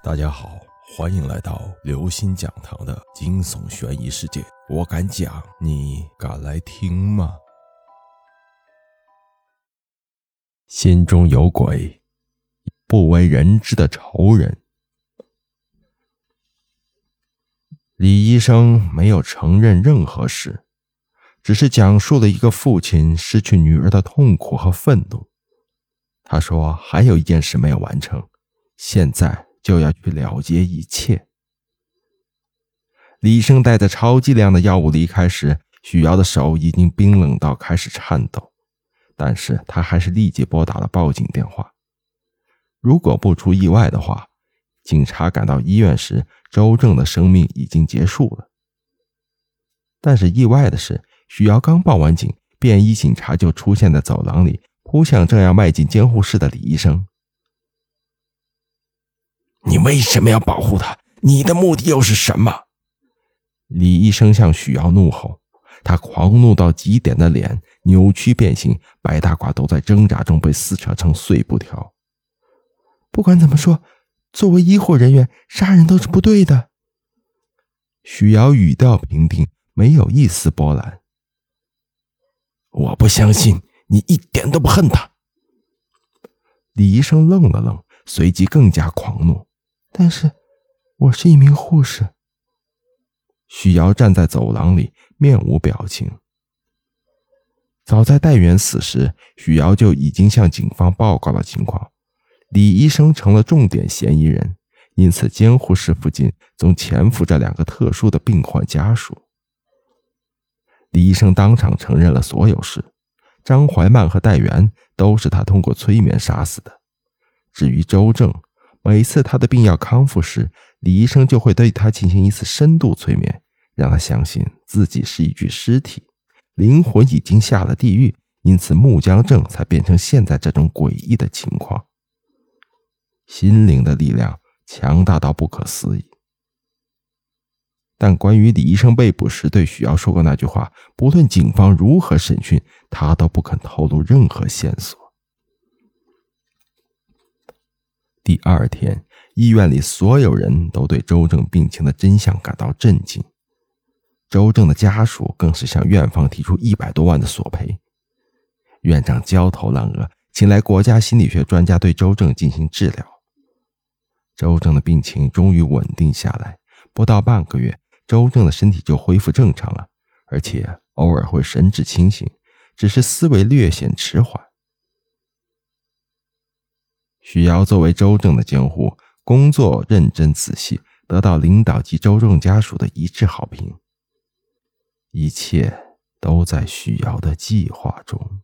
大家好，欢迎来到刘星讲堂的惊悚悬疑世界。我敢讲，你敢来听吗？心中有鬼，不为人知的仇人。李医生没有承认任何事，只是讲述了一个父亲失去女儿的痛苦和愤怒。他说：“还有一件事没有完成，现在。”就要去了结一切。李医生带着超剂量的药物离开时，许瑶的手已经冰冷到开始颤抖，但是他还是立即拨打了报警电话。如果不出意外的话，警察赶到医院时，周正的生命已经结束了。但是意外的是，许瑶刚报完警，便衣警察就出现在走廊里，扑向正要迈进监护室的李医生。你为什么要保护他？你的目的又是什么？李医生向许瑶怒吼，他狂怒到极点的脸扭曲变形，白大褂都在挣扎中被撕扯成碎布条。不管怎么说，作为医护人员，杀人都是不对的。许瑶语调平定，没有一丝波澜。我不相信你一点都不恨他。李医生愣了愣，随即更加狂怒。但是，我是一名护士。许瑶站在走廊里，面无表情。早在戴元死时，许瑶就已经向警方报告了情况。李医生成了重点嫌疑人，因此监护室附近总潜伏着两个特殊的病患家属。李医生当场承认了所有事，张怀曼和戴元都是他通过催眠杀死的。至于周正，每次他的病要康复时，李医生就会对他进行一次深度催眠，让他相信自己是一具尸体，灵魂已经下了地狱，因此木僵症才变成现在这种诡异的情况。心灵的力量强大到不可思议。但关于李医生被捕时对许瑶说过那句话，不论警方如何审讯，他都不肯透露任何线索。第二天，医院里所有人都对周正病情的真相感到震惊。周正的家属更是向院方提出一百多万的索赔。院长焦头烂额，请来国家心理学专家对周正进行治疗。周正的病情终于稳定下来，不到半个月，周正的身体就恢复正常了，而且偶尔会神志清醒，只是思维略显迟缓。许瑶作为周正的监护，工作认真仔细，得到领导及周正家属的一致好评。一切都在许瑶的计划中。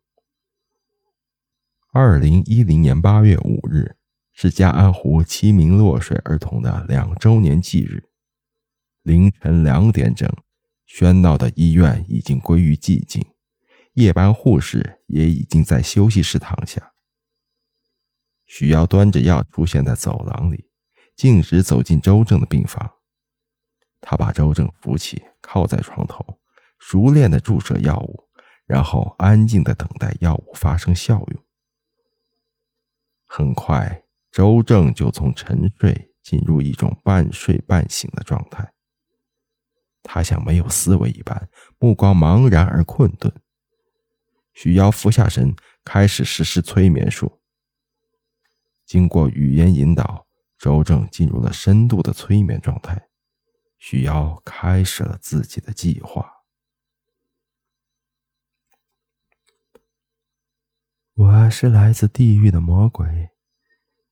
二零一零年八月五日是嘉安湖七名落水儿童的两周年忌日。凌晨两点整，喧闹的医院已经归于寂静，夜班护士也已经在休息室躺下。许瑶端着药出现在走廊里，径直走进周正的病房。他把周正扶起，靠在床头，熟练的注射药物，然后安静的等待药物发生效用。很快，周正就从沉睡进入一种半睡半醒的状态。他像没有思维一般，目光茫然而困顿。许瑶俯下身，开始实施催眠术。经过语言引导，周正进入了深度的催眠状态。许瑶开始了自己的计划。我是来自地狱的魔鬼，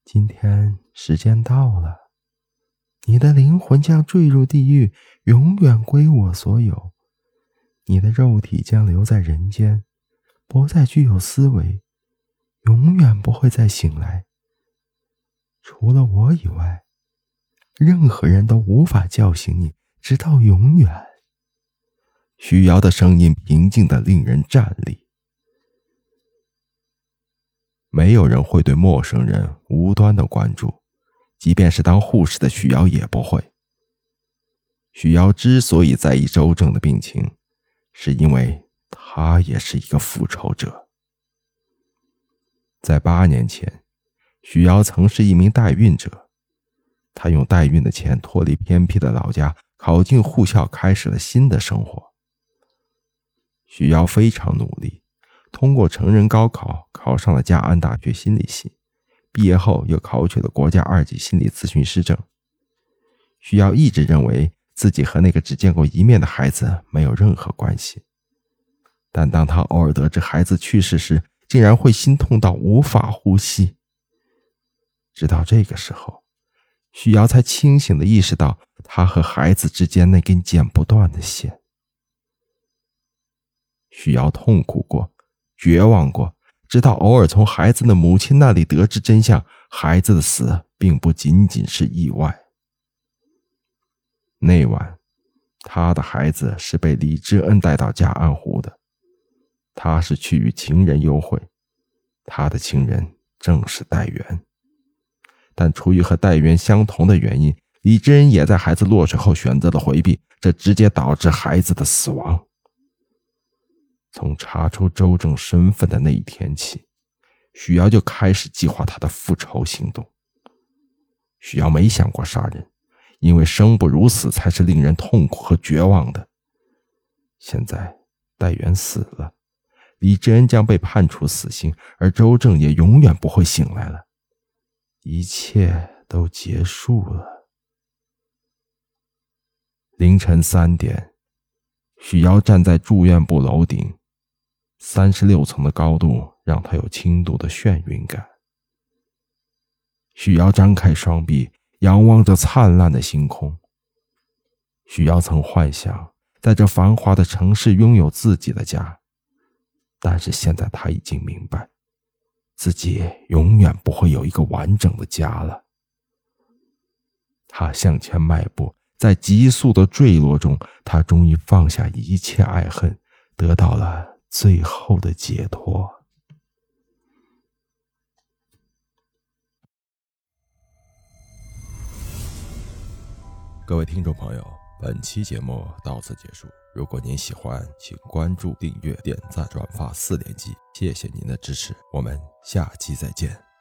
今天时间到了，你的灵魂将坠入地狱，永远归我所有。你的肉体将留在人间，不再具有思维，永远不会再醒来。除了我以外，任何人都无法叫醒你，直到永远。许瑶的声音平静的令人颤栗。没有人会对陌生人无端的关注，即便是当护士的许瑶也不会。许瑶之所以在意周正的病情，是因为他也是一个复仇者。在八年前。许瑶曾是一名代孕者，她用代孕的钱脱离偏僻的老家，考进护校，开始了新的生活。许瑶非常努力，通过成人高考，考上了嘉安大学心理系。毕业后，又考取了国家二级心理咨询师证。许瑶一直认为自己和那个只见过一面的孩子没有任何关系，但当他偶尔得知孩子去世时，竟然会心痛到无法呼吸。直到这个时候，许瑶才清醒的意识到他和孩子之间那根剪不断的线。许瑶痛苦过，绝望过，直到偶尔从孩子的母亲那里得知真相：孩子的死并不仅仅是意外。那晚，他的孩子是被李知恩带到嘉安湖的。他是去与情人幽会，他的情人正是戴元。但出于和戴元相同的原因，李知恩也在孩子落水后选择了回避，这直接导致孩子的死亡。从查出周正身份的那一天起，许瑶就开始计划他的复仇行动。许瑶没想过杀人，因为生不如死才是令人痛苦和绝望的。现在戴元死了。李志恩将被判处死刑，而周正也永远不会醒来了，一切都结束了。凌晨三点，许瑶站在住院部楼顶，三十六层的高度让他有轻度的眩晕感。许瑶张开双臂，仰望着灿烂的星空。许瑶曾幻想在这繁华的城市拥有自己的家。但是现在他已经明白，自己永远不会有一个完整的家了。他向前迈步，在急速的坠落中，他终于放下一切爱恨，得到了最后的解脱。各位听众朋友。本期节目到此结束。如果您喜欢，请关注、订阅、点赞、转发四连击，谢谢您的支持。我们下期再见。